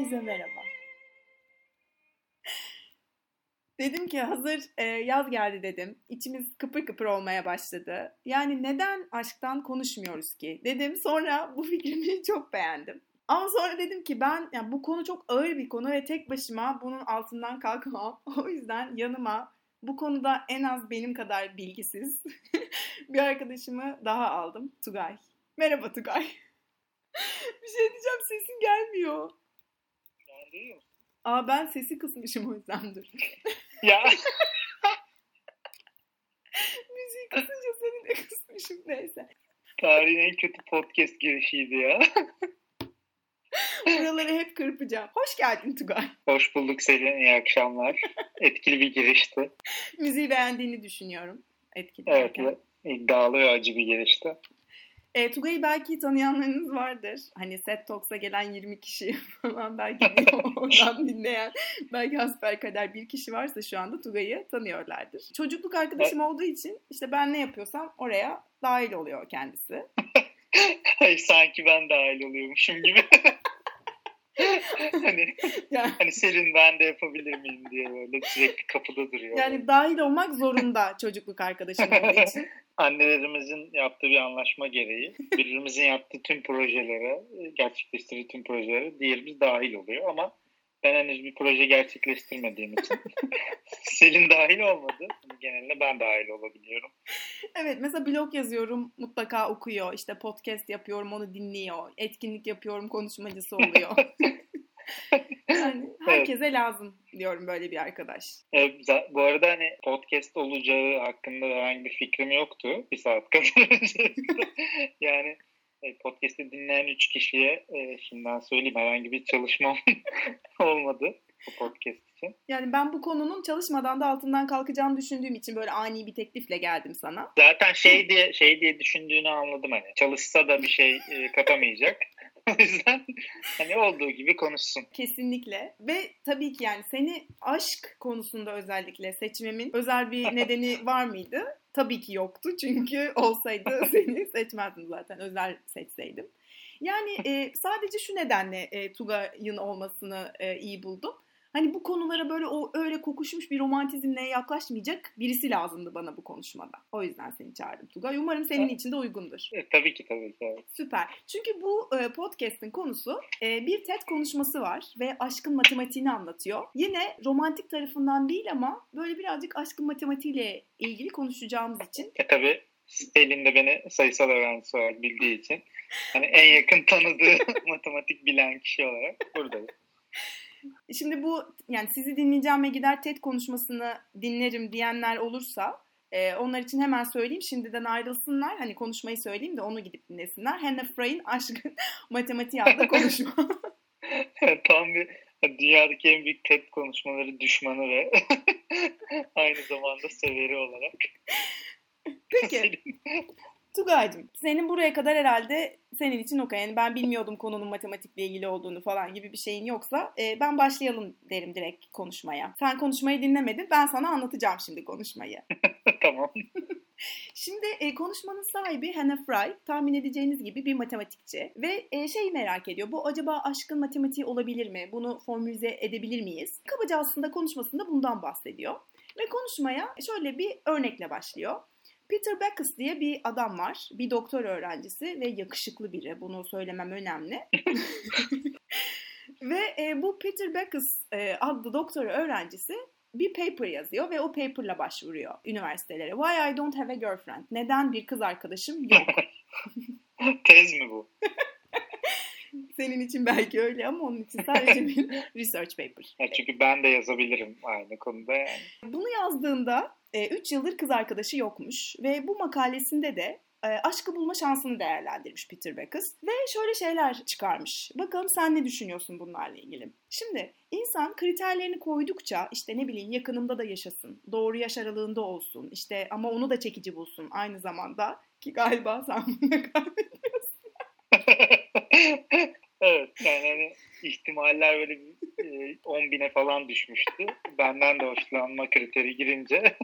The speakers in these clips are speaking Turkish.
Herkese merhaba. Dedim ki hazır e, yaz geldi dedim. İçimiz kıpır kıpır olmaya başladı. Yani neden aşktan konuşmuyoruz ki? Dedim sonra bu fikrimi çok beğendim. Ama sonra dedim ki ben yani bu konu çok ağır bir konu ve tek başıma bunun altından kalkamam. O yüzden yanıma bu konuda en az benim kadar bilgisiz bir arkadaşımı daha aldım. Tugay. Merhaba Tugay. bir şey diyeceğim sesin gelmiyor. Yani duyuyor musun? Aa ben sesi kısmışım o yüzden dur. Ya Müziği kısınca seni de kısmışım neyse. tarihin en kötü podcast girişiydi ya. Buraları hep kırpacağım. Hoş geldin Tugay. Hoş bulduk Selin. İyi akşamlar. Etkili bir girişti. Müziği beğendiğini düşünüyorum. Etkili. Evet derken. iddialı ve acı bir girişti. E, Tugay'ı belki tanıyanlarınız vardır. Hani Set Talks'a gelen 20 kişi falan belki de oradan dinleyen belki hasbelkader bir kişi varsa şu anda Tugay'ı tanıyorlardır. Çocukluk arkadaşım olduğu için işte ben ne yapıyorsam oraya dahil oluyor kendisi. Ay, Sanki ben dahil oluyormuşum gibi. hani, Yani, hani Selin ben de yapabilir miyim diye böyle sürekli kapıda duruyor. yani dahil olmak zorunda çocukluk arkadaşım olduğu için. Annelerimizin yaptığı bir anlaşma gereği birbirimizin yaptığı tüm projelere, gerçekleştirdiği tüm projelere diğerimiz dahil oluyor ama ben henüz bir proje gerçekleştirmediğim için Selin dahil olmadı. Genelde ben dahil olabiliyorum. Evet mesela blog yazıyorum mutlaka okuyor. İşte podcast yapıyorum onu dinliyor. Etkinlik yapıyorum konuşmacısı oluyor. yani herkese lazım diyorum böyle bir arkadaş. E, za- bu arada hani podcast olacağı hakkında herhangi bir fikrim yoktu. Bir saat kadar önce. yani e, podcast'i dinleyen üç kişiye e, şimdiden söyleyeyim herhangi bir çalışmam olmadı bu podcast için. Yani ben bu konunun çalışmadan da altından kalkacağını düşündüğüm için böyle ani bir teklifle geldim sana. Zaten şey diye şey diye düşündüğünü anladım hani çalışsa da bir şey e, katamayacak. o yüzden hani olduğu gibi konuşsun. Kesinlikle. Ve tabii ki yani seni aşk konusunda özellikle seçmemin özel bir nedeni var mıydı? Tabii ki yoktu. Çünkü olsaydı seni seçmezdim zaten. Özel seçseydim. Yani e, sadece şu nedenle e, Tugay'ın olmasını e, iyi buldum. Hani bu konulara böyle o öyle kokuşmuş bir romantizmle yaklaşmayacak birisi lazımdı bana bu konuşmada. O yüzden seni çağırdım Tugay. Umarım senin için de uygundur. E, tabii ki tabii ki. evet. Süper. Çünkü bu e, podcast'in konusu e, bir TED konuşması var ve aşkın matematiğini anlatıyor. Yine romantik tarafından değil ama böyle birazcık aşkın matematiğiyle ilgili konuşacağımız için. E tabii Selin de beni sayısal öğrencisi olarak bildiği için hani en yakın tanıdığı matematik bilen kişi olarak buradayım. Şimdi bu yani sizi dinleyeceğim ve gider TED konuşmasını dinlerim diyenler olursa e, onlar için hemen söyleyeyim şimdiden ayrılsınlar. Hani konuşmayı söyleyeyim de onu gidip dinlesinler. Hannah Frey'in Aşkın Matematiği adlı konuşma. Tam bir dünyadaki en büyük TED konuşmaları düşmanı ve aynı zamanda severi olarak. Peki. Tugay'cığım senin buraya kadar herhalde senin için okey. Yani ben bilmiyordum konunun matematikle ilgili olduğunu falan gibi bir şeyin yoksa e, ben başlayalım derim direkt konuşmaya. Sen konuşmayı dinlemedin ben sana anlatacağım şimdi konuşmayı. tamam. Şimdi e, konuşmanın sahibi Hannah Fry tahmin edeceğiniz gibi bir matematikçi ve e, şeyi merak ediyor. Bu acaba aşkın matematiği olabilir mi? Bunu formülize edebilir miyiz? Kabaca aslında konuşmasında bundan bahsediyor. Ve konuşmaya şöyle bir örnekle başlıyor. Peter Backus diye bir adam var. Bir doktor öğrencisi ve yakışıklı biri. Bunu söylemem önemli. ve e, bu Peter Backus e, adlı doktor öğrencisi bir paper yazıyor ve o paperla başvuruyor üniversitelere. Why I don't have a girlfriend? Neden bir kız arkadaşım yok? Tez mi bu? Senin için belki öyle ama onun için sadece bir research paper. Ya çünkü ben de yazabilirim aynı konuda yani. Bunu yazdığında 3 yıldır kız arkadaşı yokmuş ve bu makalesinde de e, aşkı bulma şansını değerlendirmiş Peter Backus ve şöyle şeyler çıkarmış. Bakalım sen ne düşünüyorsun bunlarla ilgili? Şimdi insan kriterlerini koydukça işte ne bileyim yakınımda da yaşasın, doğru yaş aralığında olsun işte ama onu da çekici bulsun aynı zamanda ki galiba sen buna kaybediyorsun. evet yani hani ihtimaller böyle e, 10 bine falan düşmüştü. Benden de hoşlanma kriteri girince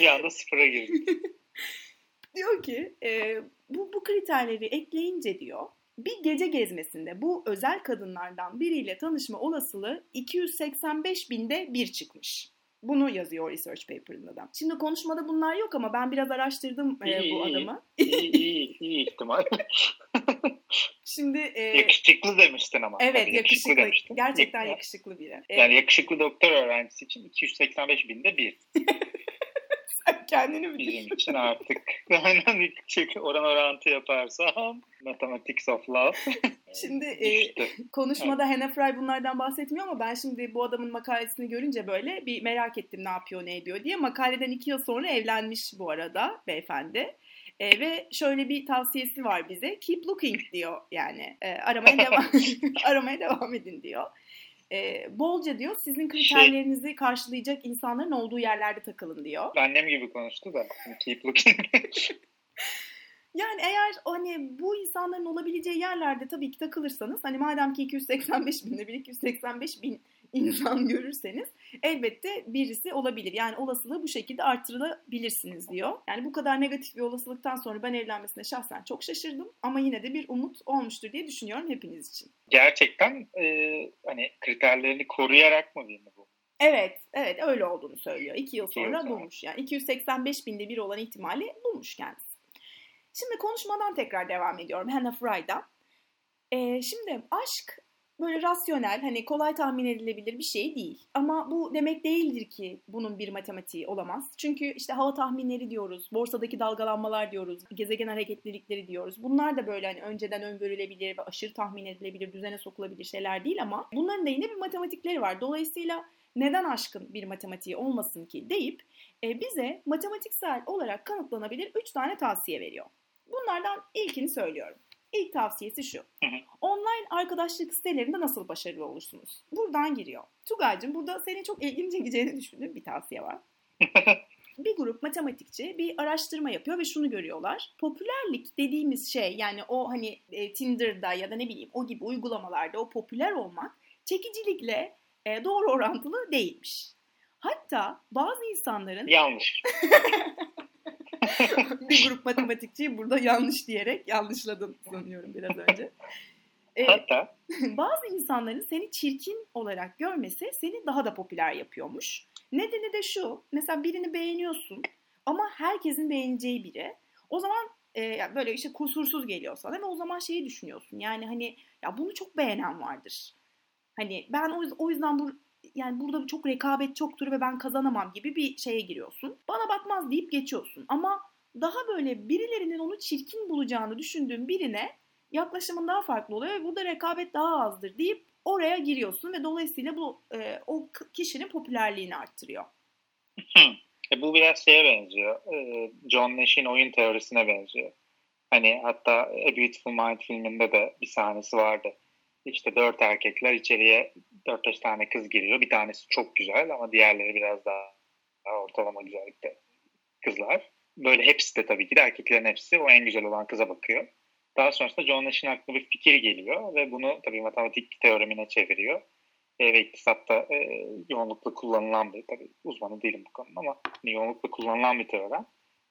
bir anda sıfıra girdik. diyor ki e, bu, bu kriterleri ekleyince diyor bir gece gezmesinde bu özel kadınlardan biriyle tanışma olasılığı 285 binde bir çıkmış. Bunu yazıyor research paper'ında da. Şimdi konuşmada bunlar yok ama ben biraz araştırdım e, bu adamı. İyi, iyi, iyi ihtimal. Şimdi e, yakışıklı demiştin ama. evet Tabii, yakışıklı, demiştin. gerçekten Ya- yakışıklı biri. Yani yakışıklı doktor öğrencisi için 285 binde bir. sen kendini Bizim düşün? için artık. Aynen bir şey, oran orantı yaparsam Mathematics of Love. Şimdi e, konuşmada Hannah Fry bunlardan bahsetmiyor ama ben şimdi bu adamın makalesini görünce böyle bir merak ettim ne yapıyor ne ediyor diye. Makaleden iki yıl sonra evlenmiş bu arada beyefendi. E, ve şöyle bir tavsiyesi var bize. Keep looking diyor yani. E, aramaya devam aramaya devam edin diyor. E, bolca diyor sizin kriterlerinizi karşılayacak insanların olduğu yerlerde takılın diyor. Annem gibi konuştu da. Keep looking. Yani eğer hani bu insanların olabileceği yerlerde tabii ki takılırsanız hani madem ki 285 binde bir 285 bin insan görürseniz elbette birisi olabilir. Yani olasılığı bu şekilde artırılabilirsiniz diyor. Yani bu kadar negatif bir olasılıktan sonra ben evlenmesine şahsen çok şaşırdım. Ama yine de bir umut olmuştur diye düşünüyorum hepiniz için. Gerçekten e, hani kriterlerini koruyarak mı bildi bu? Evet, evet öyle olduğunu söylüyor. İki yıl sonra. bulmuş. Yani 285 binde bir olan ihtimali bulmuş kendisi. Şimdi konuşmadan tekrar devam ediyorum Hannah Fry'dan. Ee, şimdi aşk böyle rasyonel, hani kolay tahmin edilebilir bir şey değil. Ama bu demek değildir ki bunun bir matematiği olamaz. Çünkü işte hava tahminleri diyoruz, borsadaki dalgalanmalar diyoruz, gezegen hareketlilikleri diyoruz. Bunlar da böyle hani önceden öngörülebilir ve aşırı tahmin edilebilir, düzene sokulabilir şeyler değil ama bunların da yine bir matematikleri var. Dolayısıyla neden aşkın bir matematiği olmasın ki deyip e, bize matematiksel olarak kanıtlanabilir 3 tane tavsiye veriyor. Bunlardan ilkini söylüyorum. İlk tavsiyesi şu. Online arkadaşlık sitelerinde nasıl başarılı olursunuz? Buradan giriyor. Tugay'cığım burada seni çok ilgini çekeceğini düşündüğüm bir tavsiye var. bir grup matematikçi bir araştırma yapıyor ve şunu görüyorlar. Popülerlik dediğimiz şey yani o hani e, Tinder'da ya da ne bileyim o gibi uygulamalarda o popüler olmak çekicilikle e, doğru orantılı değilmiş. Hatta bazı insanların Yanlış. bir grup matematikçiyi burada yanlış diyerek yanlışladın sanıyorum biraz önce. E, Hatta bazı insanların seni çirkin olarak görmesi seni daha da popüler yapıyormuş. Nedeni de şu. Mesela birini beğeniyorsun ama herkesin beğeneceği biri. O zaman e, böyle işte kusursuz geliyor sana ve o zaman şeyi düşünüyorsun. Yani hani ya bunu çok beğenen vardır. Hani ben o, o yüzden bu yani burada çok rekabet çoktur ve ben kazanamam gibi bir şeye giriyorsun. Bana bakmaz deyip geçiyorsun. Ama daha böyle birilerinin onu çirkin bulacağını düşündüğün birine yaklaşımın daha farklı oluyor ve burada rekabet daha azdır deyip oraya giriyorsun ve dolayısıyla bu e, o kişinin popülerliğini arttırıyor. e, bu biraz şeye benziyor. E, John Nash'in oyun teorisine benziyor. Hani hatta A Beautiful Mind filminde de bir sahnesi vardı. İşte dört erkekler içeriye dört beş tane kız giriyor. Bir tanesi çok güzel ama diğerleri biraz daha, daha ortalama güzellikte kızlar. Böyle hepsi de tabii ki de erkeklerin hepsi o en güzel olan kıza bakıyor. Daha sonrasında John Nash'in aklına bir fikir geliyor ve bunu tabii matematik teoremine çeviriyor. E, ve iktisatta e, yoğunlukla kullanılan bir, tabii uzmanı değilim bu konuda ama yoğunlukla kullanılan bir teorem.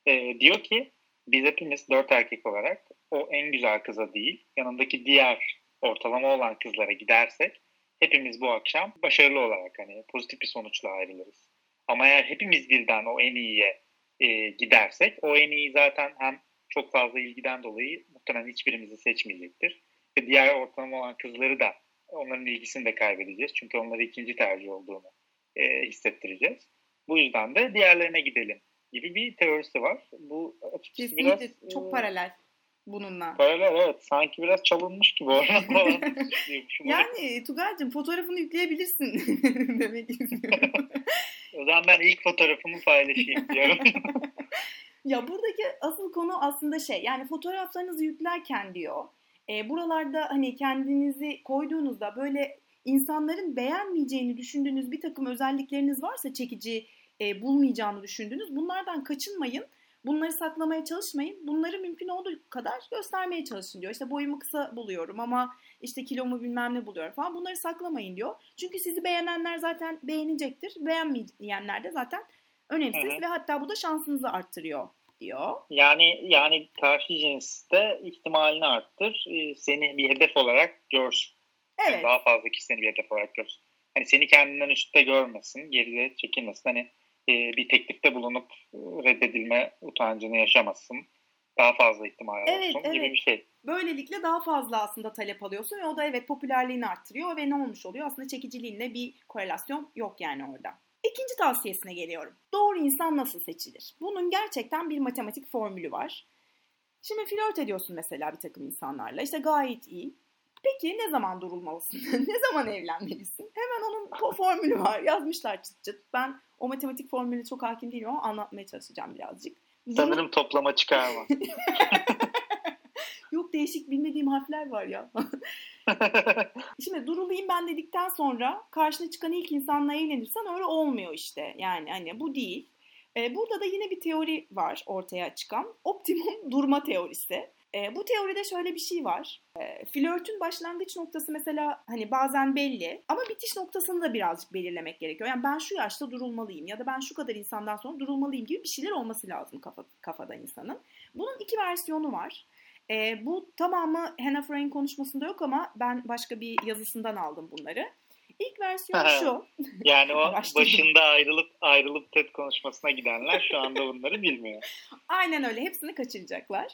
E, diyor ki biz hepimiz dört erkek olarak o en güzel kıza değil, yanındaki diğer ortalama olan kızlara gidersek hepimiz bu akşam başarılı olarak hani pozitif bir sonuçla ayrılırız. Ama eğer hepimiz birden o en iyiye e, gidersek o en iyi zaten hem çok fazla ilgiden dolayı muhtemelen hiçbirimizi seçmeyecektir. Ve diğer ortalama olan kızları da onların ilgisini de kaybedeceğiz. Çünkü onları ikinci tercih olduğunu e, hissettireceğiz. Bu yüzden de diğerlerine gidelim gibi bir teorisi var. Bu açıkçası Kesinlikle biraz çok e, paralel bununla. paralel evet. Sanki biraz çalınmış gibi diyormuşum. Yani Tugay'cığım fotoğrafını yükleyebilirsin demek istiyorum. O zaman ben ilk fotoğrafımı paylaşayım diyorum. Ya buradaki asıl konu aslında şey yani fotoğraflarınızı yüklerken diyor e, buralarda hani kendinizi koyduğunuzda böyle insanların beğenmeyeceğini düşündüğünüz bir takım özellikleriniz varsa çekici e, bulmayacağını düşündüğünüz bunlardan kaçınmayın. Bunları saklamaya çalışmayın. Bunları mümkün olduğu kadar göstermeye çalışın diyor. İşte boyumu kısa buluyorum ama işte kilomu bilmem ne buluyorum falan. Bunları saklamayın diyor. Çünkü sizi beğenenler zaten beğenecektir. Beğenmeyenler de zaten önemsiz hı. ve hatta bu da şansınızı arttırıyor diyor. Yani yani karşı cinste ihtimalini arttır. E, seni bir hedef olarak görsün. Evet. Yani daha fazla kişi seni bir hedef olarak görsün. Hani seni kendinden üstte görmesin, geride çekilmesin. Hani e, bir teklifte bulunup reddedilme utancını yaşamasın. Daha fazla ihtimal Evet, olsun gibi evet. bir şey. Böylelikle daha fazla aslında talep alıyorsun ve o da evet popülerliğini arttırıyor ve ne olmuş oluyor? Aslında çekiciliğinle bir korelasyon yok yani orada. İkinci tavsiyesine geliyorum. Doğru insan nasıl seçilir? Bunun gerçekten bir matematik formülü var. Şimdi flört ediyorsun mesela bir takım insanlarla. İşte gayet iyi. Peki ne zaman durulmalısın? ne zaman evlenmelisin? Hemen onun formülü var. Yazmışlar çıt çıt. Ben o matematik formülüne çok hakim değilim ama anlatmaya çalışacağım birazcık. Sanırım toplama çıkarma. Yok değişik bilmediğim harfler var ya. Şimdi durulayım ben dedikten sonra karşına çıkan ilk insanla evlenirsen öyle olmuyor işte. Yani hani bu değil. Ee, burada da yine bir teori var ortaya çıkan. Optimum durma teorisi. Ee, bu teoride şöyle bir şey var. Ee, flörtün başlangıç noktası mesela hani bazen belli ama bitiş noktasını da birazcık belirlemek gerekiyor. Yani ben şu yaşta durulmalıyım ya da ben şu kadar insandan sonra durulmalıyım gibi bir şeyler olması lazım kafa, kafada insanın. Bunun iki versiyonu var. E, bu tamamı Hannah Frank'in konuşmasında yok ama ben başka bir yazısından aldım bunları. İlk versiyon şu. yani o başında ayrılıp ayrılıp TED konuşmasına gidenler şu anda bunları bilmiyor. Aynen öyle. Hepsini kaçıracaklar.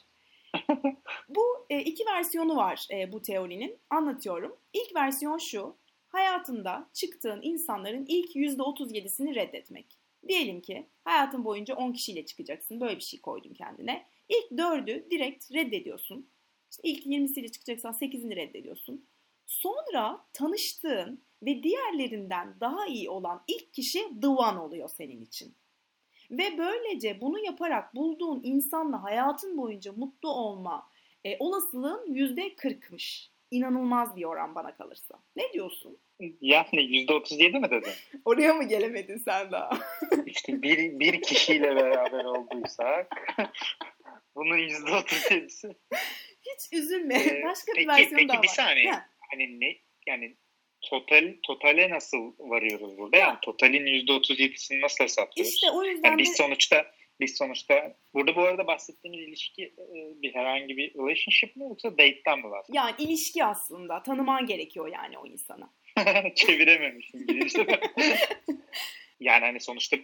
bu e, iki versiyonu var e, bu teorinin. Anlatıyorum. İlk versiyon şu. Hayatında çıktığın insanların ilk %37'sini reddetmek. Diyelim ki hayatın boyunca 10 kişiyle çıkacaksın. Böyle bir şey koydun kendine. İlk dördü direkt reddediyorsun. İşte ilk 20'siyle çıkacaksan 8'ini reddediyorsun. Sonra tanıştığın ve diğerlerinden daha iyi olan ilk kişi the one oluyor senin için. Ve böylece bunu yaparak bulduğun insanla hayatın boyunca mutlu olma e, olasılığın yüzde kırkmış. İnanılmaz bir oran bana kalırsa. Ne diyorsun? Yani %37 mi dedin? Oraya mı gelemedin sen daha? İşte bir, bir kişiyle beraber olduysak bunun %37'si. Hiç üzülme. Ee, Başka bir peki, versiyon peki daha var. bir saniye. Ha, Hani ne yani total totale nasıl varıyoruz burada? Yani totalin %37'sini nasıl hesaplıyoruz? İşte o yüzden Yani de biz sonuçta biz sonuçta burada bu arada bahsettiğimiz ilişki e, bir herhangi bir relationship mi yoksa date'ten mi bahsediyoruz? yani ilişki aslında tanıman gerekiyor yani o insana. Çevirememiş İngilizce. yani hani sonuçta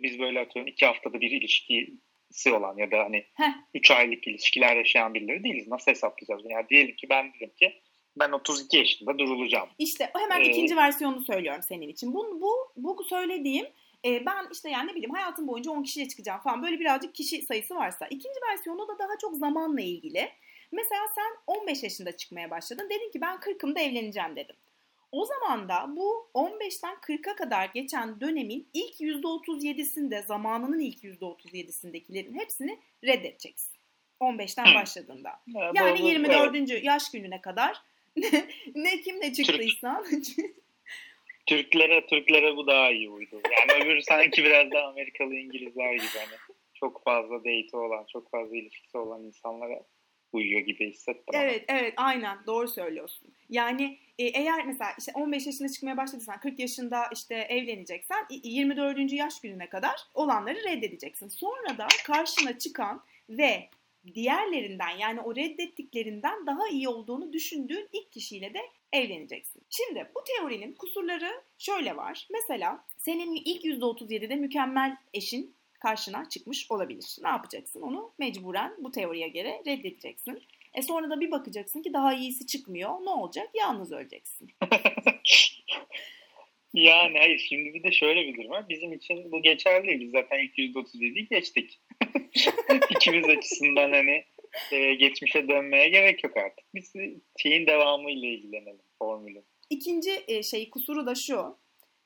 biz böyle atıyorum iki haftada bir ilişkisi olan ya da hani Heh. üç aylık ilişkiler yaşayan birileri değiliz. Nasıl hesaplayacağız? Yani diyelim ki ben dedim ki ben 32 yaşında durulacağım. İşte hemen Ee, ikinci versiyonunu söylüyorum senin için. Bu, bu, bu söylediğim e, ben işte yani ne bileyim hayatım boyunca 10 kişiyle çıkacağım falan böyle birazcık kişi sayısı varsa. İkinci versiyonu da daha çok zamanla ilgili. Mesela sen 15 yaşında çıkmaya başladın. Dedin ki ben 40'ımda evleneceğim dedim. O zaman da bu 15'ten 40'a kadar geçen dönemin ilk %37'sinde zamanının ilk %37'sindekilerin hepsini reddedeceksin. 15'ten Hı. başladığında. Yani Yani bu- bu- 24. evet. yaş gününe kadar ne kimle çıktıysan Türklere Türklere bu daha iyi uydu. Yani öbürü sanki biraz daha Amerikalı İngilizler gibi hani çok fazla date'i olan, çok fazla ilişkisi olan insanlara uyuyor gibi hissettim. ama. Evet evet aynen doğru söylüyorsun. Yani e, eğer mesela işte 15 yaşında çıkmaya başladıysan 40 yaşında işte evleneceksen i- 24. yaş gününe kadar olanları reddedeceksin. Sonra da karşına çıkan ve diğerlerinden yani o reddettiklerinden daha iyi olduğunu düşündüğün ilk kişiyle de evleneceksin. Şimdi bu teorinin kusurları şöyle var. Mesela senin ilk %37'de mükemmel eşin karşına çıkmış olabilir. Ne yapacaksın? Onu mecburen bu teoriye göre reddedeceksin. E sonra da bir bakacaksın ki daha iyisi çıkmıyor. Ne olacak? Yalnız öleceksin. Yani hayır şimdi bir de şöyle bir durum var. Bizim için bu geçerli değil. Biz zaten ilk %37'yi geçtik. İkimiz açısından hani e, geçmişe dönmeye gerek yok artık. Biz şeyin devamıyla ilgilenelim formülün. İkinci e, şey kusuru da şu.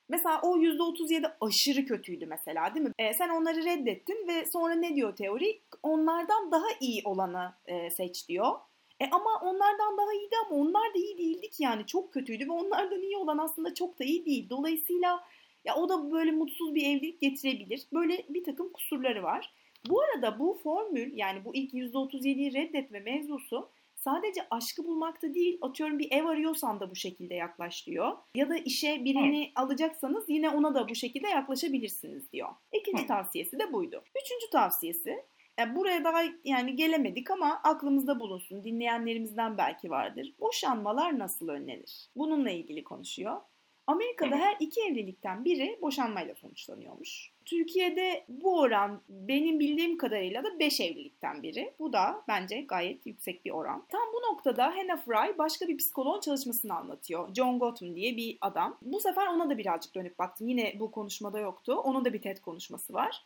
Mesela o %37 aşırı kötüydü mesela değil mi? E, sen onları reddettin ve sonra ne diyor teori? Onlardan daha iyi olanı e, seç diyor. E ama onlardan daha iyiydi ama onlar da iyi değildi ki yani çok kötüydü ve onlardan iyi olan aslında çok da iyi değil. Dolayısıyla ya o da böyle mutsuz bir evlilik getirebilir. Böyle bir takım kusurları var. Bu arada bu formül yani bu ilk %37'yi reddetme mevzusu sadece aşkı bulmakta değil atıyorum bir ev arıyorsan da bu şekilde yaklaş diyor. Ya da işe birini alacaksanız yine ona da bu şekilde yaklaşabilirsiniz diyor. İkinci Hı. tavsiyesi de buydu. Üçüncü tavsiyesi Yani buraya daha yani gelemedik ama aklımızda bulunsun. Dinleyenlerimizden belki vardır. Boşanmalar nasıl önlenir? Bununla ilgili konuşuyor. Amerika'da her iki evlilikten biri boşanmayla sonuçlanıyormuş. Türkiye'de bu oran benim bildiğim kadarıyla da 5 evlilikten biri. Bu da bence gayet yüksek bir oran. Tam bu noktada Hannah Fry başka bir psikoloğun çalışmasını anlatıyor. John Gottman diye bir adam. Bu sefer ona da birazcık dönüp baktım. Yine bu konuşmada yoktu. Onun da bir TED konuşması var.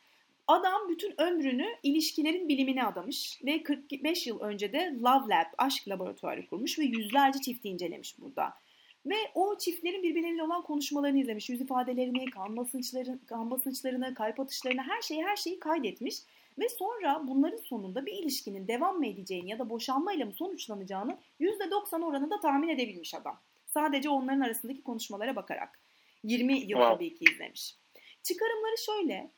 Adam bütün ömrünü ilişkilerin bilimine adamış ve 45 yıl önce de Love Lab, aşk laboratuvarı kurmuş ve yüzlerce çifti incelemiş burada. Ve o çiftlerin birbirleriyle olan konuşmalarını izlemiş. Yüz ifadelerini, kan, basınçları, kan basınçlarını, kalp atışlarını her şeyi her şeyi kaydetmiş. Ve sonra bunların sonunda bir ilişkinin devam mı edeceğini ya da boşanmayla mı sonuçlanacağını %90 oranında tahmin edebilmiş adam. Sadece onların arasındaki konuşmalara bakarak. 20 yıl tabii ki izlemiş. Çıkarımları şöyle.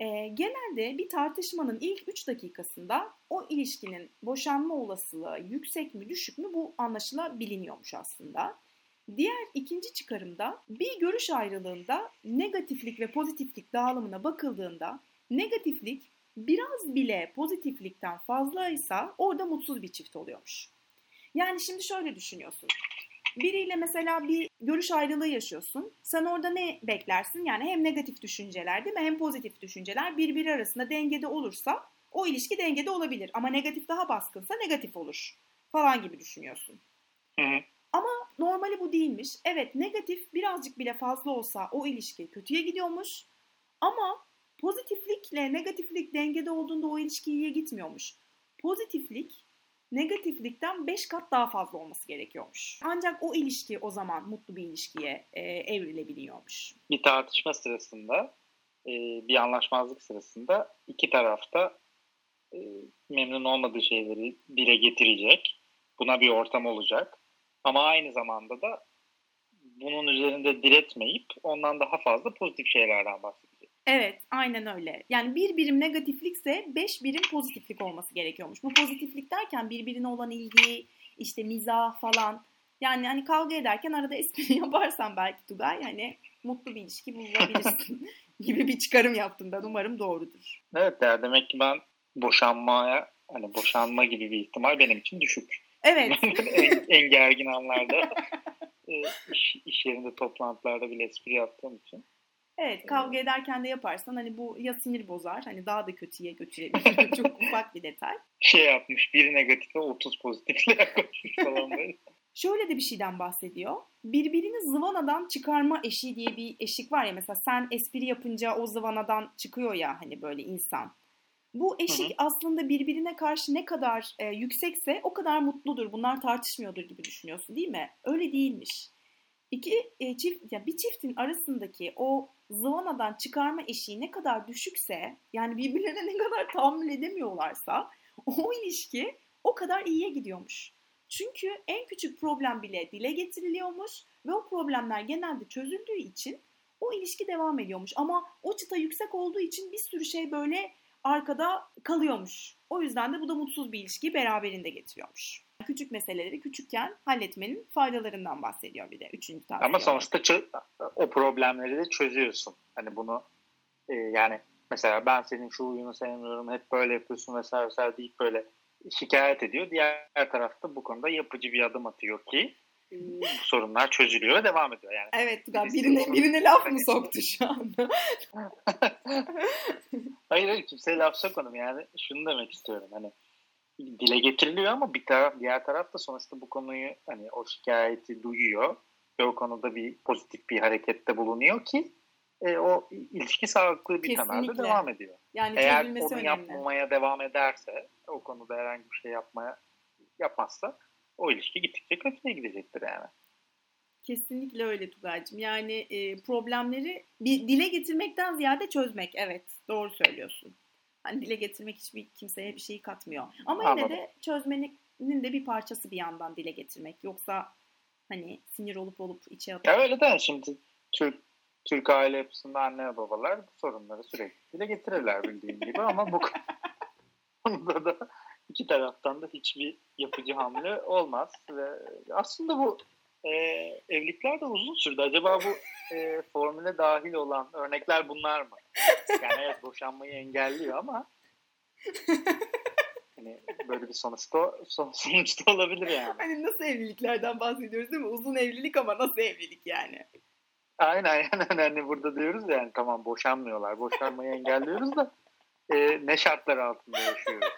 E, genelde bir tartışmanın ilk 3 dakikasında o ilişkinin boşanma olasılığı yüksek mi düşük mü bu anlaşılabiliyormuş aslında. Diğer ikinci çıkarımda bir görüş ayrılığında negatiflik ve pozitiflik dağılımına bakıldığında negatiflik biraz bile pozitiflikten fazlaysa orada mutsuz bir çift oluyormuş. Yani şimdi şöyle düşünüyorsun. Biriyle mesela bir görüş ayrılığı yaşıyorsun. Sen orada ne beklersin? Yani hem negatif düşünceler değil mi? Hem pozitif düşünceler birbiri arasında dengede olursa o ilişki dengede olabilir. Ama negatif daha baskınsa negatif olur falan gibi düşünüyorsun. Hı hı. Ama normali bu değilmiş. Evet negatif birazcık bile fazla olsa o ilişki kötüye gidiyormuş. Ama pozitiflikle negatiflik dengede olduğunda o ilişki iyiye gitmiyormuş. Pozitiflik negatiflikten 5 kat daha fazla olması gerekiyormuş. Ancak o ilişki o zaman mutlu bir ilişkiye e, evrilebiliyormuş. Bir tartışma sırasında, e, bir anlaşmazlık sırasında iki tarafta e, memnun olmadığı şeyleri dile getirecek. Buna bir ortam olacak. Ama aynı zamanda da bunun üzerinde diretmeyip ondan daha fazla pozitif şeylerden bahsedecek. Evet, aynen öyle. Yani bir birim negatiflikse beş birim pozitiflik olması gerekiyormuş. Bu pozitiflik derken birbirine olan ilgi, işte mizah falan. Yani hani kavga ederken arada espri yaparsan belki Tugay hani mutlu bir ilişki bulabilirsin gibi bir çıkarım yaptım ben. Umarım doğrudur. Evet ya demek ki ben boşanmaya hani boşanma gibi bir ihtimal benim için düşük. Evet. en, en gergin anlarda e, iş, iş yerinde toplantılarda bile espri yaptığım için. Evet kavga ederken de yaparsan hani bu ya sinir bozar hani daha da kötüye götürebilir. Çok ufak bir detay. Şey yapmış bir negatif ve 30 pozitifle yaklaşmış falan böyle. Şöyle de bir şeyden bahsediyor. Birbirini zıvanadan çıkarma eşiği diye bir eşik var ya mesela sen espri yapınca o zıvanadan çıkıyor ya hani böyle insan. Bu eşik hı hı. aslında birbirine karşı ne kadar e, yüksekse o kadar mutludur. Bunlar tartışmıyordur gibi düşünüyorsun değil mi? Öyle değilmiş. İki e, çift ya bir çiftin arasındaki o zıvanadan çıkarma eşiği ne kadar düşükse yani birbirlerine ne kadar tahammül edemiyorlarsa o ilişki o kadar iyiye gidiyormuş. Çünkü en küçük problem bile dile getiriliyormuş ve o problemler genelde çözüldüğü için o ilişki devam ediyormuş. Ama o çıta yüksek olduğu için bir sürü şey böyle arkada kalıyormuş. O yüzden de bu da mutsuz bir ilişkiyi beraberinde getiriyormuş. Küçük meseleleri küçükken halletmenin faydalarından bahsediyor bir de üçüncü tavsiye. Ama sonuçta o problemleri de çözüyorsun. Hani bunu e, yani mesela ben senin şu uyunu sevmiyorum hep böyle yapıyorsun vesaire vesaire deyip böyle şikayet ediyor. Diğer tarafta bu konuda yapıcı bir adım atıyor ki bu sorunlar çözülüyor ve devam ediyor yani. Evet Tugan birine, birine laf mı soktu şu anda? hayır hayır kimseye laf sokmadım yani şunu demek istiyorum hani dile getiriliyor ama bir taraf diğer taraf da sonuçta bu konuyu hani o şikayeti duyuyor ve o konuda bir pozitif bir harekette bulunuyor ki e, o ilişki sağlıklı bir temelde devam ediyor. Yani Eğer onu önemli. yapmamaya devam ederse o konuda herhangi bir şey yapmaya yapmazsa o ilişki gittikçe kötüye gidecektir yani. Kesinlikle öyle Tugay'cığım. Yani e, problemleri bir dile getirmekten ziyade çözmek. Evet doğru söylüyorsun. Hani dile getirmek hiçbir kimseye bir şey katmıyor. Ama Anladım. yine de çözmenin de bir parçası bir yandan dile getirmek. Yoksa hani sinir olup olup içe atıp. Ya öyle de şimdi Türk Türk aile yapısında anne babalar bu sorunları sürekli dile getirirler bildiğin gibi ama bu konuda da iki taraftan da hiçbir yapıcı hamle olmaz ve aslında bu e, evlilikler de uzun sürdü. Acaba bu e, formüle dahil olan örnekler bunlar mı? Yani evet boşanmayı engelliyor ama hani böyle bir sonuçta son, sonuçta olabilir yani. Hani nasıl evliliklerden bahsediyoruz değil mi? Uzun evlilik ama nasıl evlilik yani? Aynen aynen hani burada diyoruz yani tamam boşanmıyorlar. Boşanmayı engelliyoruz da e, ne şartlar altında yaşıyoruz.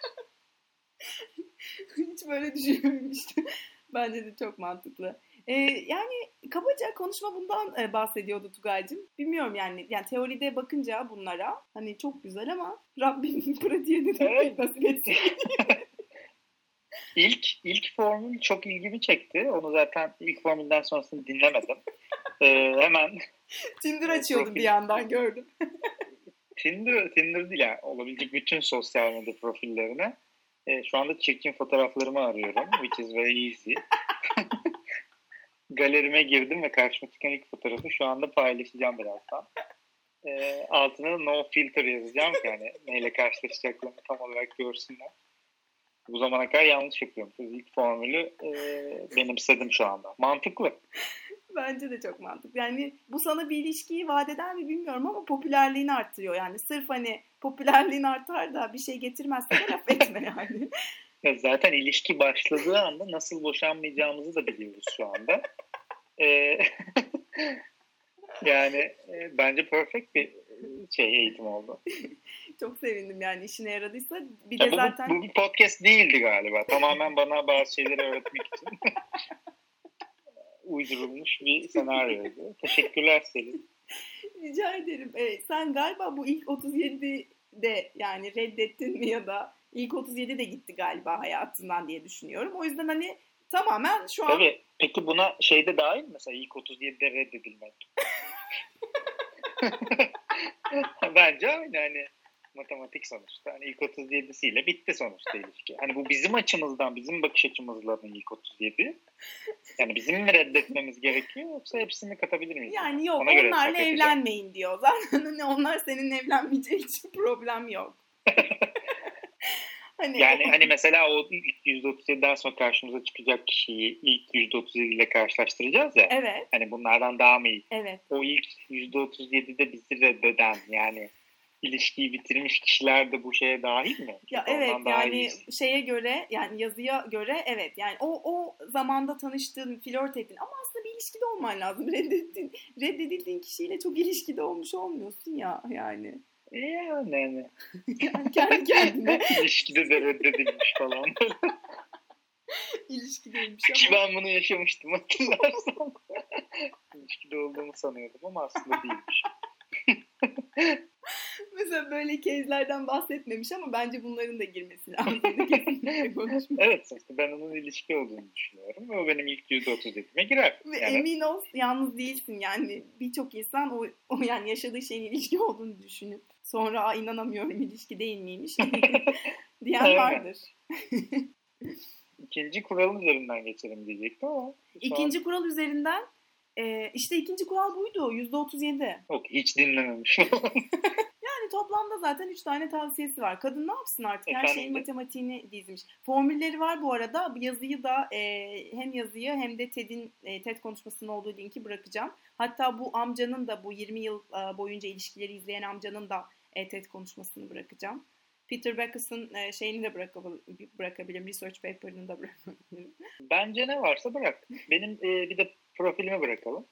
Hiç böyle düşünmemiştim. Bence de çok mantıklı. Ee, yani kabaca konuşma bundan e, bahsediyordu Tugay'cığım. Bilmiyorum yani yani teoride bakınca bunlara hani çok güzel ama Rabbim pratiğe de Evet. nasip etsin. İlk ilk formül çok ilgimi çekti. Onu zaten ilk formülden sonrasını dinlemedim. E, hemen Tinder açıyordum bir yandan gördüm. Tinder, Tinder değil yani olabilecek bütün sosyal medya profillerine e, şu anda çirkin fotoğraflarımı arıyorum. Which is very easy. Galerime girdim ve karşıma çıkan ilk fotoğrafı şu anda paylaşacağım birazdan. E, altına no filter yazacağım ki hani neyle karşılaşacaklarını tam olarak görsünler. Bu zamana kadar yanlış yapıyormuşuz. İlk formülü e, benimsedim şu anda. Mantıklı. Bence de çok mantıklı. Yani bu sana bir ilişkiyi vaat eder mi bilmiyorum ama popülerliğini arttırıyor. Yani sırf hani popülerliğin artar da bir şey getirmezse de laf etme yani. Ya zaten ilişki başladığı anda nasıl boşanmayacağımızı da biliyoruz şu anda. Ee, yani e, bence perfect bir şey eğitim oldu. Çok sevindim yani işine yaradıysa. Bir Ya de bu, zaten bu bir podcast değildi galiba. Tamamen bana bazı şeyleri öğretmek için uydurulmuş bir senaryoydu. Teşekkürler Selin. rica ederim. Ee, sen galiba bu ilk 37'de yani reddettin mi ya da ilk 37 de gitti galiba hayatından diye düşünüyorum. O yüzden hani tamamen şu an Tabii. Peki buna şeyde dahil mi? Mesela ilk 37'de reddedilmek. Bence aynı hani matematik sonuçta. Hani ilk 37'siyle bitti sonuçta ilişki. Hani bu bizim açımızdan, bizim bakış açımızla mı ilk 37? Yani bizim mi reddetmemiz gerekiyor yoksa hepsini katabilir miyiz? yani yok Ona onlarla hesap edeceğim. evlenmeyin diyor. Zaten hani onlar senin evlenmeyeceği için problem yok. hani Yani hani mesela o ilk %37'den sonra karşımıza çıkacak kişiyi ilk %37 ile karşılaştıracağız ya. evet, Hani bunlardan daha mı iyi? evet. O ilk %37'de bizi reddeden yani ilişkiyi bitirmiş kişiler de bu şeye dahil mi? Ya Ondan evet yani iyisi. şeye göre yani yazıya göre evet yani o o zamanda tanıştığın, flört ettin ama aslında bir ilişkide olman lazım. Reddettin, reddedildiğin kişiyle çok ilişkide olmuş olmuyorsun ya yani. Yani, yani. Yani kendi kendine ilişkide de reddedilmiş falan. ilişkideymiş Ki ama. ben bunu yaşamıştım hatırlarsan. İlişkide olduğumu sanıyordum ama aslında değilmiş. Mesela böyle kezlerden bahsetmemiş ama bence bunların da girmesi lazım. Evet sonuçta ben onun ilişki olduğunu düşünüyorum o benim ilk %37'me girer. Yani emin ol yalnız değilsin yani birçok insan o, o yani yaşadığı şeyin ilişki olduğunu düşünüp sonra inanamıyorum ilişki değil miymiş diyen vardır. ikinci kuralın üzerinden geçelim diyecektim ama. şu an- İkinci kural üzerinden e, işte ikinci kural buydu yüzde otuz yedi. Yok hiç dinlememiş. Yani toplamda zaten üç tane tavsiyesi var. Kadın ne yapsın artık? Her Efendim? şeyin matematiğini dizmiş. Formülleri var bu arada. Bu yazıyı da e, hem yazıyı hem de TED'in e, TED konuşmasının olduğu linki bırakacağım. Hatta bu amcanın da bu 20 yıl e, boyunca ilişkileri izleyen amcanın da e, TED konuşmasını bırakacağım. Peter Backus'ın e, şeyini de bırakabil- bırakabilirim. Research paper'ını da bırakabilirim. Bence ne varsa bırak. Benim e, bir de profilimi bırakalım.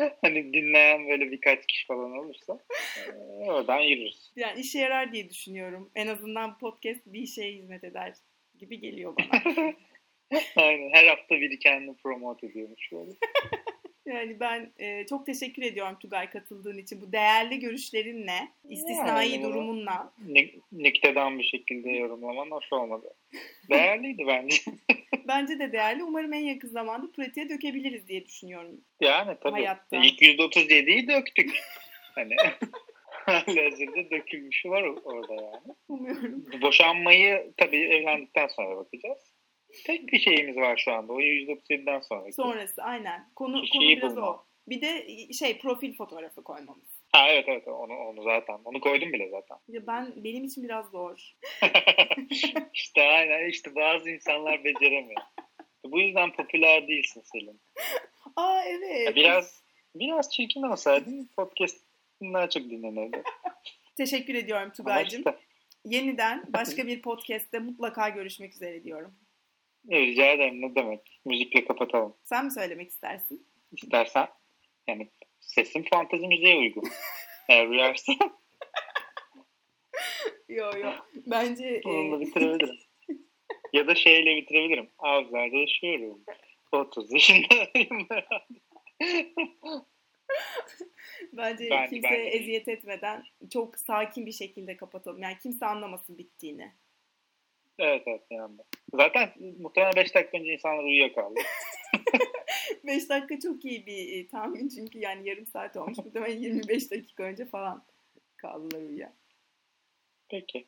hani dinleyen böyle birkaç kişi falan olursa e, oradan yürürüz. Yani işe yarar diye düşünüyorum. En azından podcast bir şeye hizmet eder gibi geliyor bana. Aynen her hafta biri kendini promote ediyormuş böyle. Yani ben e, çok teşekkür ediyorum Tugay katıldığın için. Bu değerli görüşlerinle, istisnai Yani. durumunla. Nüktedan bir şekilde yorumlaman hoş olmadı. Değerliydi bence. Bence de değerli. Umarım en yakın zamanda pratiğe dökebiliriz diye düşünüyorum. Yani tabii. Hayatta. İlk %37'yi döktük. Hani halihazırda dökülmüşü var orada yani. Umuyorum. Boşanmayı tabii evlendikten sonra bakacağız. Tek bir şeyimiz var şu anda. O %37'den sonra. Sonrası aynen. Konu, Kişiyi konu biraz bulma. o. Bir de şey profil fotoğrafı koymamız. Ha evet evet onu, onu zaten. Onu koydum bile zaten. Ya ben benim için biraz zor. işte aynen işte bazı insanlar beceremiyor. Bu yüzden popüler değilsin Selin. Aa evet. Ya Biraz biraz çirkin olsaydın podcast daha çok dinlenirdi. Teşekkür ediyorum Tugay'cığım. yeniden başka bir podcast'te mutlaka görüşmek üzere diyorum. Rica ederim ne demek. Müzikle kapatalım. Sen mi söylemek istersin? İstersen. Yani sesim fantezi müziğe uygun. Eğer uyarsa. Yo yo. Bence... Onunla e... bitirebilirim. ya da şeyle bitirebilirim. Avcılarda yaşıyorum. 30 yaşındayım. Bence ben, kimseye ben... eziyet etmeden çok sakin bir şekilde kapatalım. Yani kimse anlamasın bittiğini. Evet evet yani. Zaten muhtemelen 5 dakika önce insanlar uyuyakaldı. 5 dakika çok iyi bir e, tahmin çünkü yani yarım saat olmuş. Muhtemelen 25 dakika önce falan kaldılar uyuya. Peki.